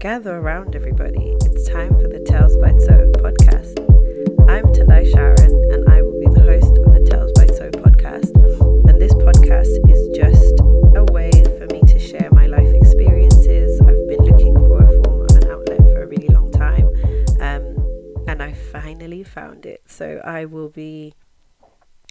gather around, everybody. It's time for the Tales by TSO podcast. I'm Tendai Sharon, and I will be the host of the Tales by TSO podcast. And this podcast is just a way for me to share my life experiences. I've been looking for a form of an outlet for a really long time, um, and I finally found it. So I will be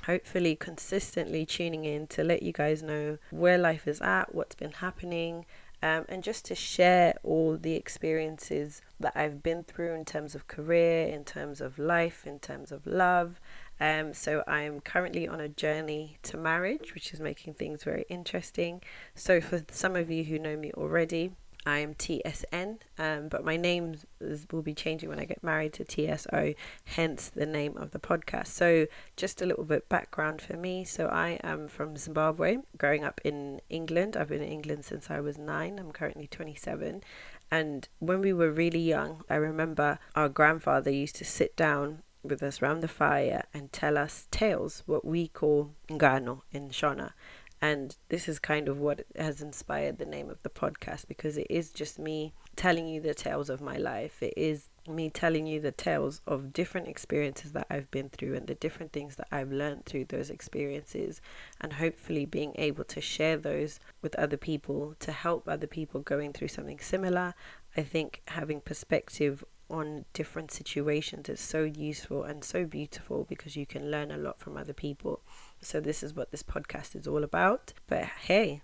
hopefully consistently tuning in to let you guys know where life is at, what's been happening, um, and just to share all the experiences that I've been through in terms of career, in terms of life, in terms of love. Um, so I'm currently on a journey to marriage, which is making things very interesting. So for some of you who know me already, I am TSN, um, but my name is, will be changing when I get married to TSO, hence the name of the podcast. So, just a little bit background for me. So, I am from Zimbabwe, growing up in England. I've been in England since I was nine. I'm currently 27. And when we were really young, I remember our grandfather used to sit down with us around the fire and tell us tales, what we call ngano in Shona. And this is kind of what has inspired the name of the podcast because it is just me telling you the tales of my life. It is me telling you the tales of different experiences that I've been through and the different things that I've learned through those experiences, and hopefully being able to share those with other people to help other people going through something similar. I think having perspective on different situations is so useful and so beautiful because you can learn a lot from other people. So, this is what this podcast is all about. But hey,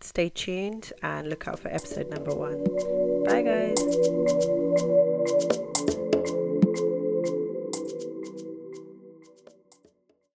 stay tuned and look out for episode number one. Bye, guys.